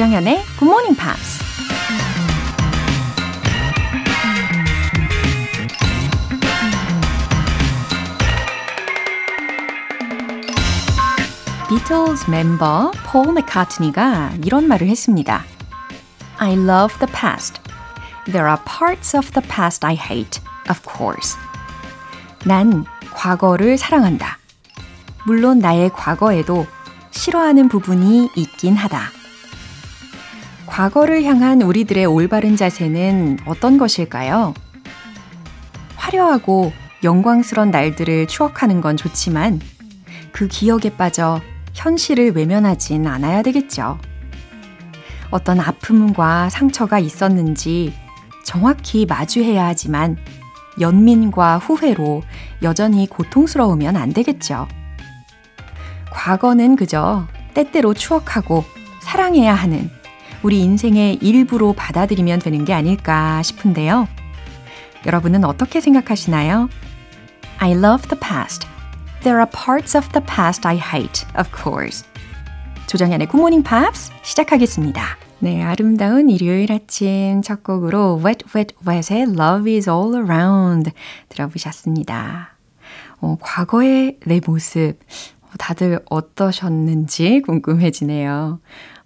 조정현의 Good Morning Pops. 비틀즈 멤버 폴 맥카트니가 이런 말을 했습니다. I love the past. There are parts of the past I hate, of course. 난 과거를 사랑한다. 물론 나의 과거에도 싫어하는 부분이 있긴 하다. 과거를 향한 우리들의 올바른 자세는 어떤 것일까요? 화려하고 영광스런 날들을 추억하는 건 좋지만 그 기억에 빠져 현실을 외면하진 않아야 되겠죠. 어떤 아픔과 상처가 있었는지 정확히 마주해야 하지만 연민과 후회로 여전히 고통스러우면 안 되겠죠. 과거는 그저 때때로 추억하고 사랑해야 하는 우리 인생의 일부로 받아들이면 되는 게 아닐까 싶은데요. 여러분은 어떻게 생각하시나요? I love the past. There are parts of the past I hate, of course. 조정현의 Good Morning Pops 시작하겠습니다. 네, 아름다운 일요일 아침 첫 곡으로 Wet Wet Wet의 Love is All Around 들어보셨습니다. 어, 과거의 내 모습 다들 어떠셨는지 궁금해지네요.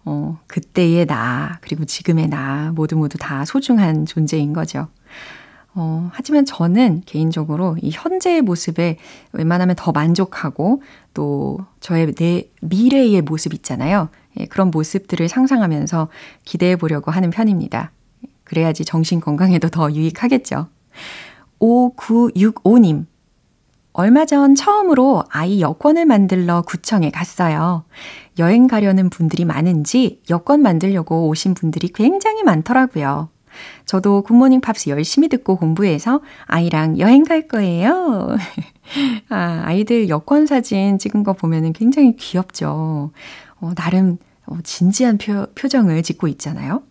어, 그때의 나, 그리고 지금의 나, 모두 모두 다 소중한 존재인 거죠. 어, 하지만 저는 개인적으로 이 현재의 모습에 웬만하면 더 만족하고 또 저의 내 미래의 모습 있잖아요. 예, 그런 모습들을 상상하면서 기대해 보려고 하는 편입니다. 그래야지 정신 건강에도 더 유익하겠죠. 5965님. 얼마 전 처음으로 아이 여권을 만들러 구청에 갔어요. 여행 가려는 분들이 많은지 여권 만들려고 오신 분들이 굉장히 많더라고요. 저도 굿모닝 팝스 열심히 듣고 공부해서 아이랑 여행 갈 거예요. 아, 아이들 여권 사진 찍은 거 보면 은 굉장히 귀엽죠. 어, 나름 어, 진지한 표, 표정을 짓고 있잖아요.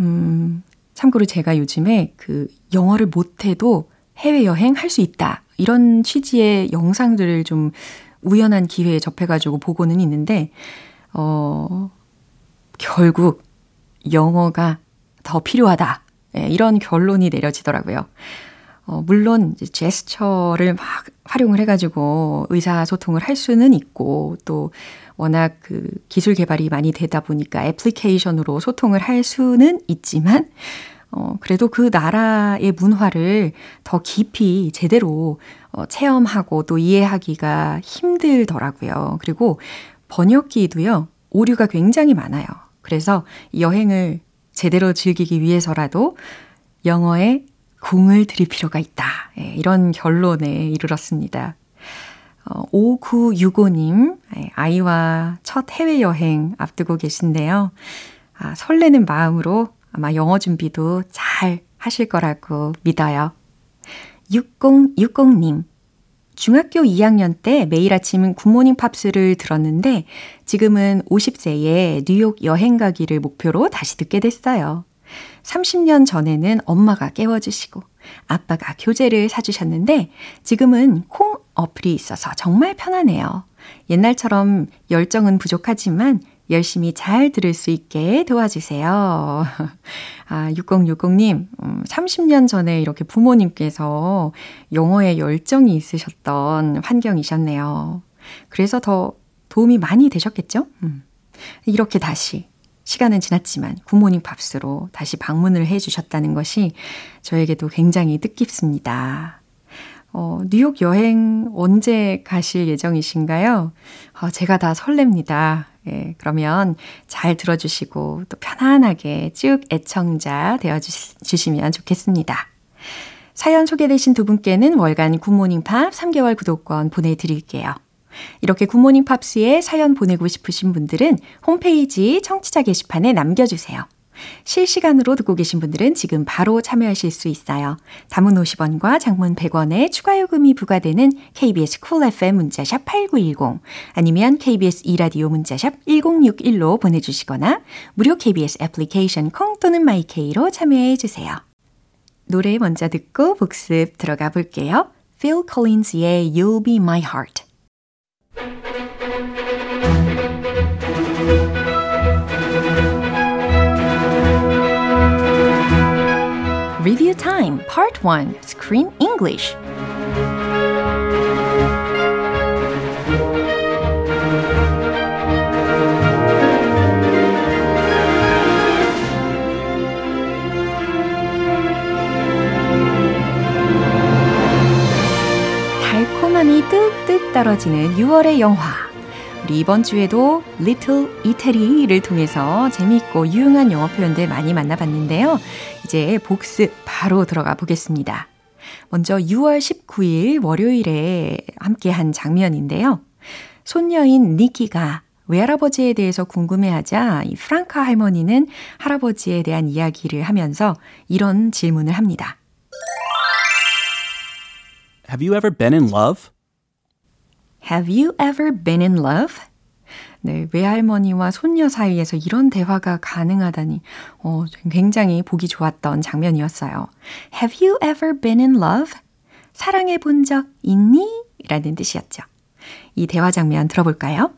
음, 참고로 제가 요즘에 그 영어를 못해도 해외여행 할 수 있다. 이런 취지의 영상들을 좀 우연한 기회에 접해가지고 보고는 있는데, 어, 결국 영어가 더 필요하다. 예, 이런 결론이 내려지더라고요. 어, 물론 제스처를 막 활용을 해가지고 의사소통을 할 수는 있고 또 워낙 그 기술 개발이 많이 되다 보니까 애플리케이션으로 소통을 할 수는 있지만 어, 그래도 그 나라의 문화를 더 깊이 제대로 어, 체험하고 또 이해하기가 힘들더라고요. 그리고 번역기도요, 오류가 굉장히 많아요. 그래서 여행을 제대로 즐기기 위해서라도 영어에 공을 들일 필요가 있다. 예, 이런 결론에 이르렀습니다. 어, 5965님, 예, 아이와 첫 해외여행 앞두고 계신데요. 아, 설레는 마음으로 아마 영어 준비도 잘 하실 거라고 믿어요. 6060님. 중학교 2학년 때 매일 아침 굿모닝 팝스를 들었는데 지금은 50세에 뉴욕 여행 가기를 목표로 다시 듣게 됐어요. 30년 전에는 엄마가 깨워주시고 아빠가 교재를 사주셨는데 지금은 콩 어플이 있어서 정말 편하네요. 옛날처럼 열정은 부족하지만 열심히 잘 들을 수 있게 도와주세요. 아, 6060님, 30년 음, 전에 이렇게 부모님께서 영어에 열정이 있으셨던 환경이셨네요. 그래서 더 도움이 많이 되셨겠죠? 음. 이렇게 다시 시간은 지났지만 굿모닝 팝스로 다시 방문을 해 주셨다는 것이 저에게도 굉장히 뜻깊습니다. 어, 뉴욕 여행 언제 가실 예정이신가요? 어, 제가 다 설렙니다. 예, 그러면 잘 들어주시고 또 편안하게 쭉 애청자 되어주시면 좋겠습니다. 사연 소개되신 두 분께는 월간 굿모닝 팝 3개월 구독권 보내드릴게요. 이렇게 굿모닝 팝스에 사연 보내고 싶으신 분들은 홈페이지 청취자 게시판에 남겨주세요. 실시간으로 듣고 계신 분들은 지금 바로 참여하실 수 있어요. 단문 50원과 장문 100원의 추가 요금이 부과되는 KBS Cool FM 문자샵 8910 아니면 KBS 이라디오 문자샵 1061로 보내주시거나 무료 KBS 애플리케이션 콩 또는 마이케이로 참여해 주세요. 노래 먼저 듣고 복습 들어가 볼게요. Phil Collins의 You'll Be My Heart Review Time Part 1 Screen English 달콤함이 뚝뚝 떨어지는 6월의 영화 우리 이번 주에도 Little Italy를 통해서 재미있고 유용한 영어 표현들 많이 만나봤는데요. 이제 복습 바로 들어가 보겠습니다. 먼저 6월 19일 월요일에 함께한 장면인데요. 손녀인 니키가 외할아버지에 대해서 궁금해하자 이 프랑카 할머니는 할아버지에 대한 이야기를 하면서 이런 질문을 합니다. Have you ever been in love? Have you ever been in love? 네, 외할머니와 손녀 사이에서 이런 대화가 가능하다니 어, 굉장히 보기 좋았던 장면이었어요. Have you ever been in love? 사랑해 본 적 있니? 라는 뜻이었죠. 이 대화 장면 들어볼까요?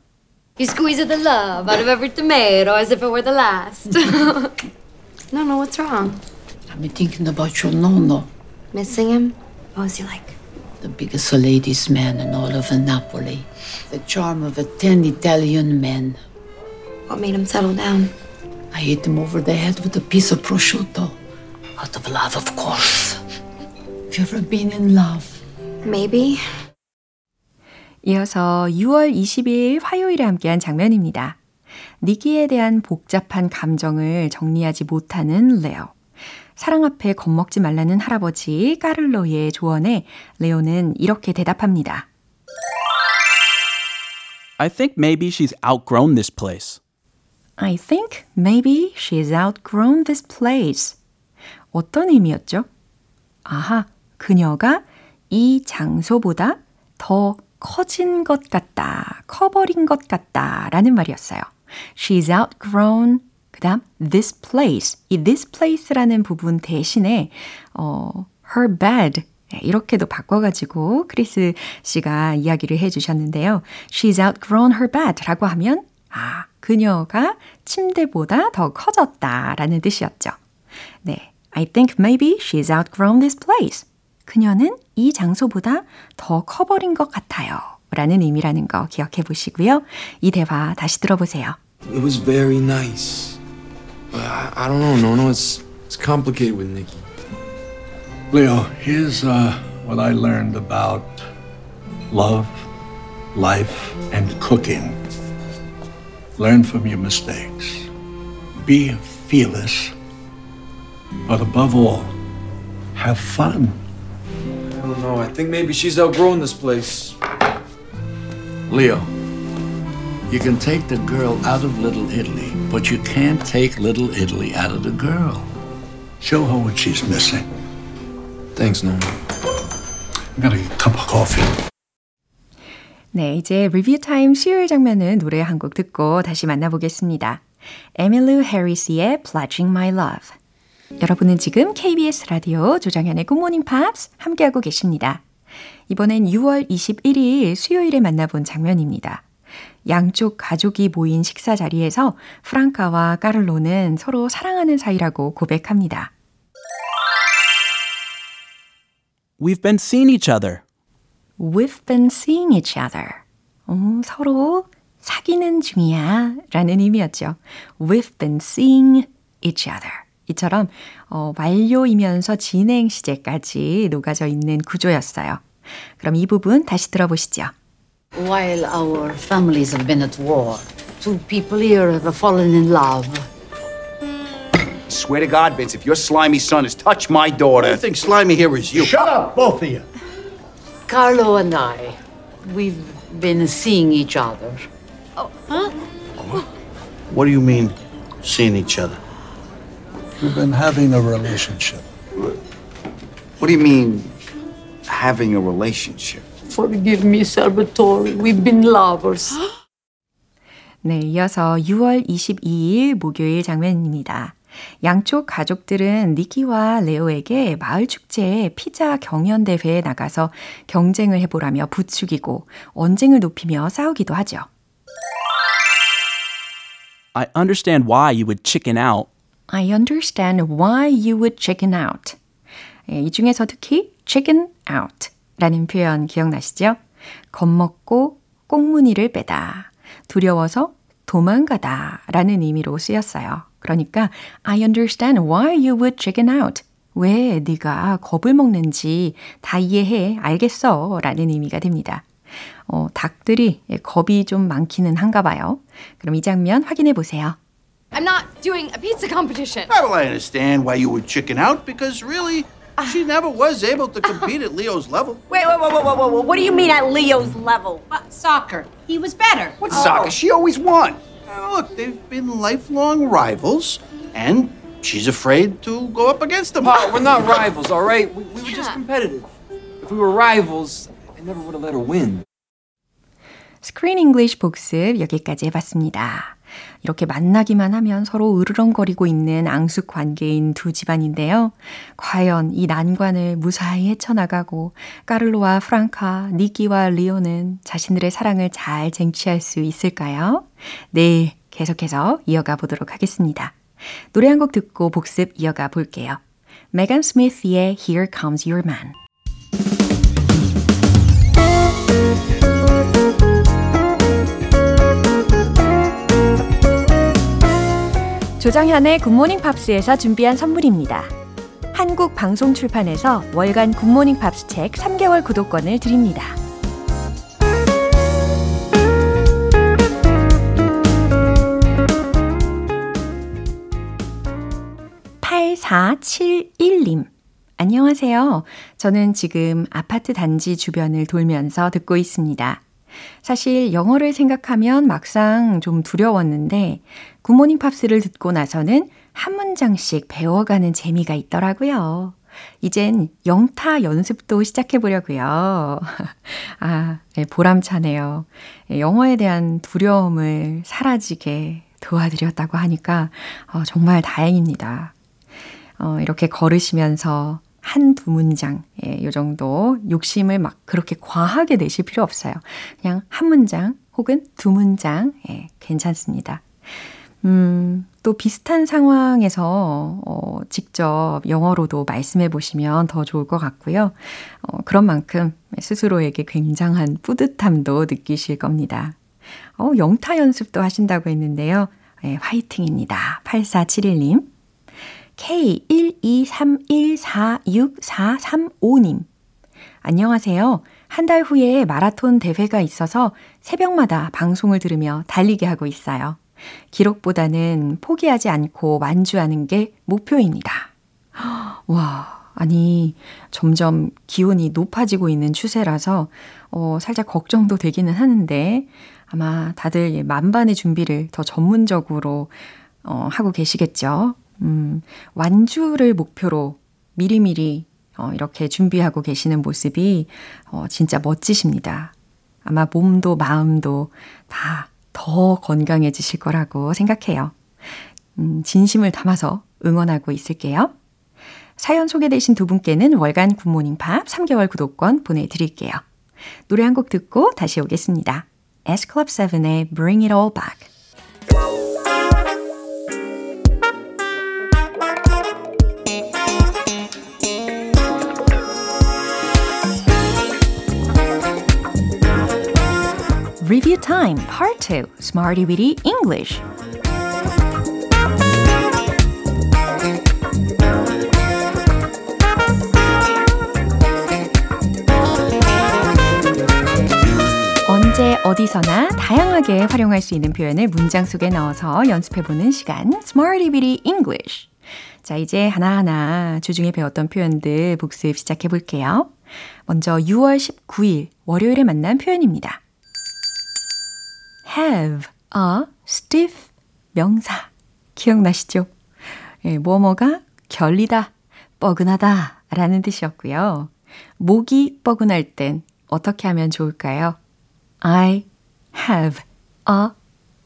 You squeeze the love out of every tomato as if it were the last. no, no, what's wrong? I've been thinking about your Nono, Missing him? What was he like? The biggest ladies' man in all of Napoli. The charm of a ten Italian men. What made him settle down? I hit him over the head with a piece of prosciutto. Out of love, of course. Have you ever been in love? Maybe. 이어서 6월 22일 화요일에 함께한 장면입니다. 니키에 대한 복잡한 감정을 정리하지 못하는 레오. 사랑 앞에 겁먹지 말라는 할아버지 까를로의 조언에 레오는 이렇게 대답합니다. I think maybe she's outgrown this place. I think maybe she's outgrown this place. 어떤 의미였죠? 아하, 그녀가 이 장소보다 더 커진 것 같다, 커버린 것 같다 라는 말이었어요. She's outgrown 그 다음 this place, 이 this place라는 부분 대신에 어, her bed 이렇게도 바꿔가지고 크리스 씨가 이야기를 해주셨는데요. She's outgrown her bed 라고 하면 아, 그녀가 침대보다 더 커졌다라는 뜻이었죠. 네. I think maybe she's outgrown this place. 그녀는 이 장소보다 더 커버린 것 같아요. 라는 의미라는 거 기억해 보시고요. 이 대화 다시 들어보세요. It was very nice. But I, I don't know, Nono. It's it's complicated with Nikki. Leo, here's uh, what I learned about love, life, and cooking. Learn from your mistakes. Be fearless. But above all, have fun. I don't know. I think maybe she's outgrown this place. Leo, you can take the girl out of Little Italy, but you can't take Little Italy out of the girl. Show her what she's missing. Thanks, Nono. I got a cup of coffee. 네, 이제 리뷰 타임 수요일 장면은 노래 한 곡 듣고 다시 만나보겠습니다. 에밀루 해리스의 Pledging My Love. 여러분은 지금 KBS 라디오 조정현의 굿모닝 팝스 함께하고 계십니다. 이번엔 6월 21일 수요일에 만나본 장면입니다. 양쪽 가족이 모인 식사 자리에서 프랑카와 까를로는 서로 사랑하는 사이라고 고백합니다. We've been seeing each other. We've been seeing each other. 어, 서로 사귀는 중이야 라는 의미였죠. We've been seeing each other. 이처럼 어, 완료이면서 진행 시제까지 녹아져 있는 구조였어요. 그럼 이 부분 다시 들어보시죠. While our families have been at war, two people here have fallen in love. Swear to God, Vince, if your slimy son has touched my daughter. I think Slimy here is you. Shut up, both of you. Carlo and I, we've been seeing each other. Oh, huh? What do you mean, seeing each other? We've been having a relationship. What do you mean, having a relationship? Forgive me, Salvatore. We've been lovers. 네, 이어서 6월 22일 목요일 장면입니다. 양쪽 가족들은 니키와 레오에게 마을 축제에 피자 경연 대회에 나가서 경쟁을 해보라며 부추기고 언쟁을 높이며 싸우기도 하죠. I understand why you would chicken out. I understand why you would chicken out. 예, 이 중에서 특히 chicken out 라는 표현 기억나시죠? 겁먹고 꽁무니를 빼다, 두려워서 도망가다 라는 의미로 쓰였어요. 그러니까 I understand why you would chicken out. 왜 네가 겁을 먹는지 다 이해해, 알겠어 라는 의미가 됩니다. 어, 닭들이 겁이 좀 많기는 한가 봐요. 그럼 이 장면 확인해 보세요. I'm not doing a pizza competition. Well, I understand why you would chicken out because really, she never was able to compete at Leo's level. Wait, wait, wait, wait, wait, wait, wait. What do you mean at Leo's level? Uh, soccer. He was better. What soccer? She always won. Now, look, they've been lifelong rivals, and she's afraid to go up against them. Pa, we're not rivals, all right? We, we were just competitive. If we were rivals, I never would have let her win. 스크린 잉글리쉬 복습 여기까지 해봤습니다. 이렇게 만나기만 하면 서로 으르렁거리고 있는 앙숙 관계인 두 집안인데요. 과연 이 난관을 무사히 헤쳐나가고 까를로와 프랑카, 니키와 리오는 자신들의 사랑을 잘 쟁취할 수 있을까요? 내일 계속해서 이어가 보도록 하겠습니다. 노래 한 곡 듣고 복습 이어가 볼게요. 메간 스미스의 Here Comes Your Man. 조정현의 굿모닝 팝스에서 준비한 선물입니다. 한국 방송 출판에서 월간 굿모닝 팝스 책 3개월 구독권을 드립니다. (8471님) 안녕하세요. 저는 지금 아파트 단지 주변을 돌면서 듣고 있습니다. 사실 영어를 생각하면 막상 좀 두려웠는데 굿모닝 팝스를 듣고 나서는 한 문장씩 배워가는 재미가 있더라고요. 이젠 영타 연습도 시작해 보려고요. 아, 네, 보람차네요. 영어에 대한 두려움을 사라지게 도와드렸다고 하니까 어, 정말 다행입니다. 어, 이렇게 걸으시면서 한 두 문장, 예, 요 정도 욕심을 막 그렇게 과하게 내실 필요 없어요. 그냥 한 문장 혹은 두 문장, 예, 괜찮습니다. 음, 또 비슷한 상황에서 어, 직접 영어로도 말씀해 보시면 더 좋을 것 같고요. 어, 그런 만큼 스스로에게 굉장한 뿌듯함도 느끼실 겁니다. 어, 영타 연습도 하신다고 했는데요. 네, 화이팅입니다. 8471님. K123146435님. 안녕하세요. 한 달 후에 마라톤 대회가 있어서 새벽마다 방송을 들으며 달리게 하고 있어요. 기록보다는 포기하지 않고 완주하는 게 목표입니다. 와, 아니, 점점 기온이 높아지고 있는 추세라서, 어, 살짝 걱정도 되기는 하는데, 아마 다들 만반의 준비를 더 전문적으로, 어, 하고 계시겠죠. 음, 완주를 목표로 미리미리, 어, 이렇게 준비하고 계시는 모습이, 어, 진짜 멋지십니다. 아마 몸도 마음도 다 더 건강해지실 거라고 생각해요. 음, 진심을 담아서 응원하고 있을게요. 사연 소개되신 두 분께는 월간 굿모닝 팝 3개월 구독권 보내드릴게요. 노래 한 곡 듣고 다시 오겠습니다. S-Club7의 Bring It All Back. Review Time Part 2 Smarty Weedy English 언제 어디서나 다양하게 활용할 수 있는 표현을 문장 속에 넣어서 연습해보는 시간 Smarty Weedy English 자, 이제 하나하나 주중에 배웠던 표현들 복습 시작해 볼게요. 먼저 6월 19일 월요일에 만난 표현입니다. Have a stiff 명사. 기억나시죠? 예, 뭐뭐가 결리다, 뻐근하다 라는 뜻이었고요. 목이 뻐근할 땐 어떻게 하면 좋을까요? I have a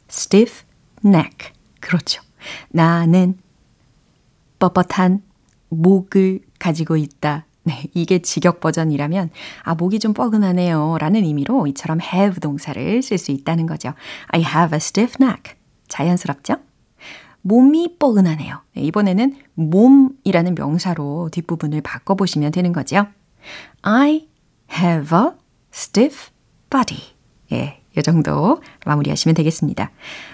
stiff neck. 그렇죠. 나는 뻣뻣한 목을 가지고 있다. 네, 이게 직역 버전이라면 아 목이 좀 뻐근하네요 라는 의미로 이처럼 have 동사를 쓸 수 있다는 거죠. I have a stiff neck. 자연스럽죠? 몸이 뻐근하네요. 네, 이번에는 몸이라는 명사로 뒷부분을 바꿔 보시면 되는 거죠. I have a stiff body. 예, 이 정도 마무리하시면 되겠습니다.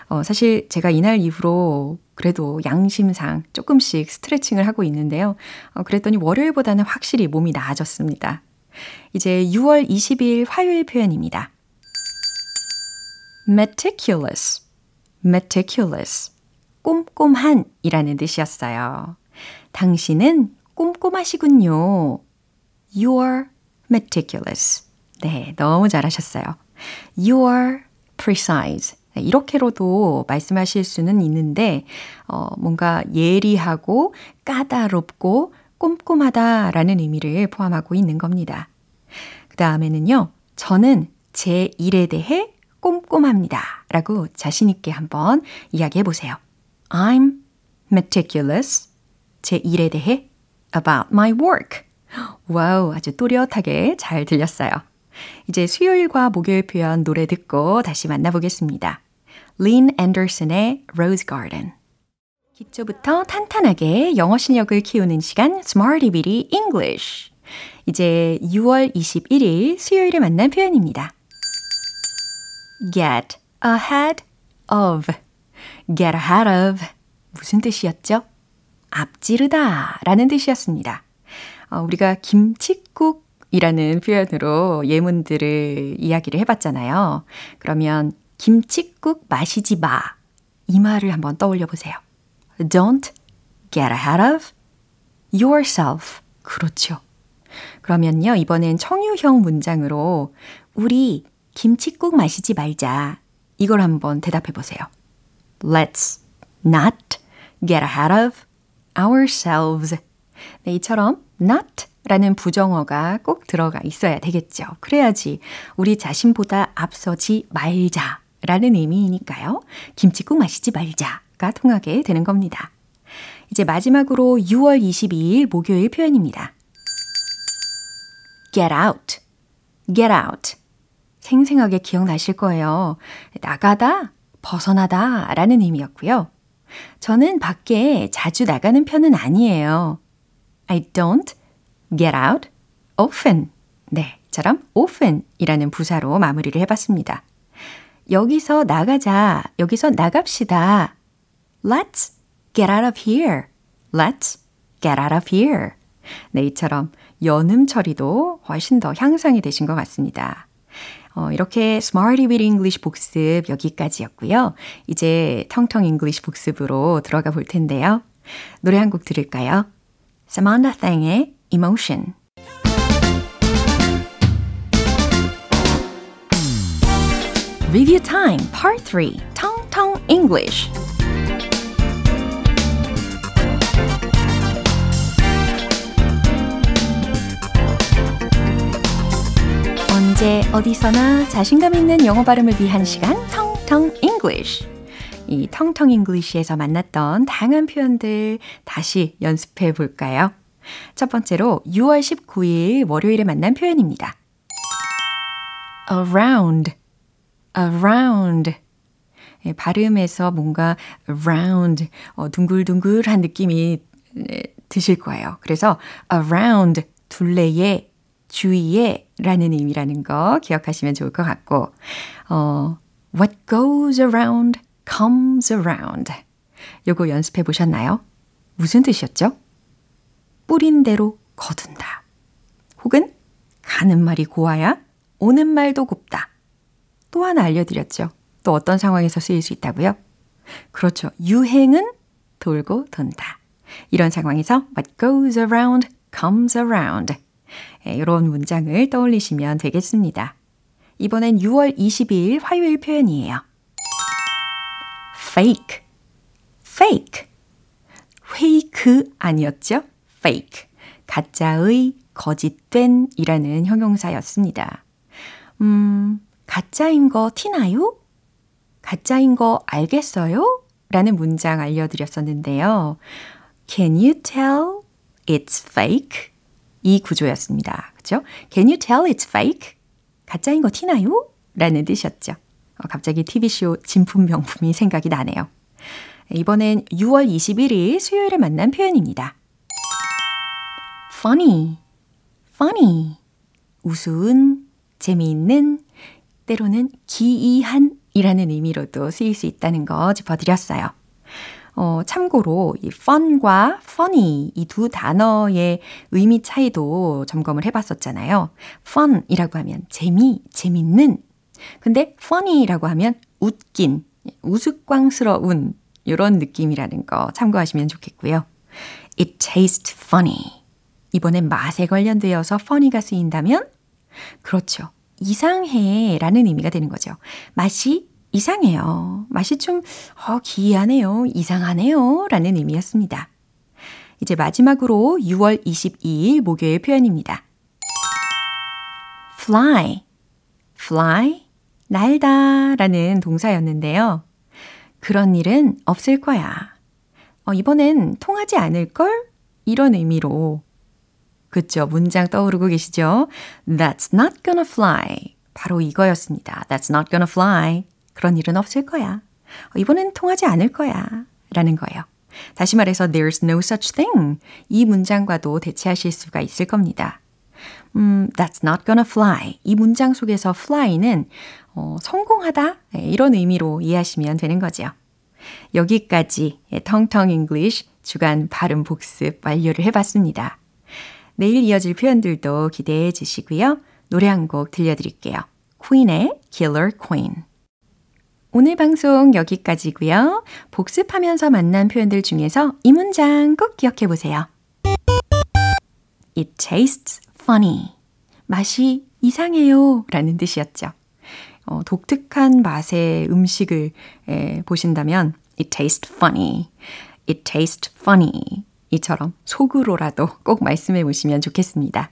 어, 사실 제가 이날 이후로 그래도 양심상 조금씩 스트레칭을 하고 있는데요. 어, 그랬더니 월요일보다는 확실히 몸이 나아졌습니다. 이제 6월 22일 화요일 표현입니다. meticulous, meticulous. 꼼꼼한 이라는 뜻이었어요. 당신은 꼼꼼하시군요. You're meticulous. 네, 너무 잘하셨어요. You're precise. 이렇게로도 말씀하실 수는 있는데, 어, 뭔가 예리하고 까다롭고 꼼꼼하다라는 의미를 포함하고 있는 겁니다. 그 다음에는요, 저는 제 일에 대해 꼼꼼합니다. 라고 자신있게 한번 이야기해 보세요. I'm meticulous. 제 일에 대해 about my work. 와우, 아주 또렷하게 잘 들렸어요. 이제 수요일과 목요일 표현 노래 듣고 다시 만나보겠습니다. 린 앤더슨의 Rose Garden. 기초부터 탄탄하게 영어 실력을 키우는 시간 Smarty Bitty English. 이제 6월 21일 수요일에 만난 표현입니다. get ahead of. get ahead of. 무슨 뜻이었죠? 앞지르다 라는 뜻이었습니다. 어, 우리가 김치국 이라는 표현으로 예문들을 이야기를 해봤잖아요. 그러면 김치국 마시지 마. 이 말을 한번 떠올려 보세요. Don't get ahead of yourself. 그렇죠. 그러면요, 이번엔 청유형 문장으로 우리 김치국 마시지 말자. 이걸 한번 대답해 보세요. Let's not get ahead of ourselves. 네, 이처럼 not 라는 부정어가 꼭 들어가 있어야 되겠죠. 그래야지 우리 자신보다 앞서지 말자 라는 의미이니까요. 김치국 마시지 말자가 통하게 되는 겁니다. 이제 마지막으로 6월 22일 목요일 표현입니다. get out, get out. 생생하게 기억나실 거예요. 나가다, 벗어나다 라는 의미였고요. 저는 밖에 자주 나가는 편은 아니에요. I don't get out often. 네, 처럼 often 이라는 부사로 마무리를 해봤습니다. 여기서 나가자, 여기서 나갑시다. Let's get out of here. Let's get out of here. 네, 이처럼 연음 처리도 훨씬 더 향상이 되신 것 같습니다. 어, 이렇게 Smarty with English 복습 여기까지였고요. 이제 텅텅 English 복습으로 들어가 볼 텐데요. 노래 한 곡 들을까요? Samantha Thang의 Emotion. Review Time Part 3 텅텅 English 언제 어디서나 자신감 있는 영어 발음을 위한 시간 텅텅 English. 이 텅텅 English에서 만났던 다양한 표현들 다시 연습해 볼까요? 첫 번째로 6월 19일 월요일에 만난 표현입니다. around, around. 예, 발음에서 뭔가 round, 어, 둥글둥글한 느낌이 예, 드실 거예요. 그래서 around, 둘레에, 주위에 라는 의미라는 거 기억하시면 좋을 것 같고, 어, what goes around comes around. 요거 연습해 보셨나요? 무슨 뜻이었죠? 뿌린 대로 거둔다. 혹은 가는 말이 고와야 오는 말도 곱다. 또 하나 알려드렸죠. 또 어떤 상황에서 쓰일 수 있다고요? 그렇죠. 유행은 돌고 돈다. 이런 상황에서 what goes around comes around. 이런 문장을 떠올리시면 되겠습니다. 이번엔 6월 22일 화요일 표현이에요. fake, fake. 페이크 아니었죠? Fake. 가짜의 거짓된 이라는 형용사였습니다. 음, 가짜인 거 티나요? 가짜인 거 알겠어요? 라는 문장 알려드렸었는데요. Can you tell it's fake? 이 구조였습니다. 그죠? Can you tell it's fake? 가짜인 거 티나요? 라는 뜻이었죠. 어, 갑자기 TV쇼 진품 명품이 생각이 나네요. 이번엔 6월 21일 수요일에 만난 표현입니다. Funny, funny. 우스운, 재미있는, 때로는 기이한 이라는 의미로도 쓰일 수 있다는 거 짚어드렸어요. 어, 참고로 이 fun과 funny 이 두 단어의 의미 차이도 점검을 해봤었잖아요. fun이라고 하면 재미, 재밌는. 근데 funny라고 하면 웃긴, 우스꽝스러운 이런 느낌이라는 거 참고하시면 좋겠고요. It tastes funny. 이번엔 맛에 관련되어서 funny가 쓰인다면 그렇죠. 이상해 라는 의미가 되는 거죠. 맛이 이상해요. 맛이 좀, 어, 기이하네요. 이상하네요. 라는 의미였습니다. 이제 마지막으로 6월 22일 목요일 표현입니다. fly, fly, 날다 라는 동사였는데요. 그런 일은 없을 거야. 어, 이번엔 통하지 않을걸? 이런 의미로. 그쵸. 문장 떠오르고 계시죠? That's not gonna fly. 바로 이거였습니다. That's not gonna fly. 그런 일은 없을 거야. 어, 이번엔 통하지 않을 거야. 라는 거예요. 다시 말해서 there's no such thing. 이 문장과도 대체하실 수가 있을 겁니다. 음, that's not gonna fly. 이 문장 속에서 fly는 어, 성공하다 네, 이런 의미로 이해하시면 되는 거죠. 여기까지 텅텅 English 주간 발음 복습 완료를 해봤습니다. 내일 이어질 표현들도 기대해 주시고요. 노래 한 곡 들려드릴게요. 퀸의 Killer Queen. 오늘 방송 여기까지고요. 복습하면서 만난 표현들 중에서 이 문장 꼭 기억해 보세요. It tastes funny. 맛이 이상해요. 라는 뜻이었죠. 어, 독특한 맛의 음식을 에, 보신다면 It tastes funny. It tastes funny. 이처럼 속으로라도 꼭 말씀해 보시면 좋겠습니다.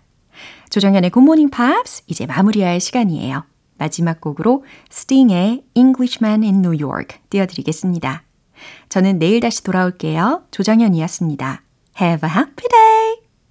조정현의 Good Morning Pops 이제 마무리할 시간이에요. 마지막 곡으로 스팅의 Englishman in New York 띄워드리겠습니다. 저는 내일 다시 돌아올게요. 조정현이었습니다. Have a happy day!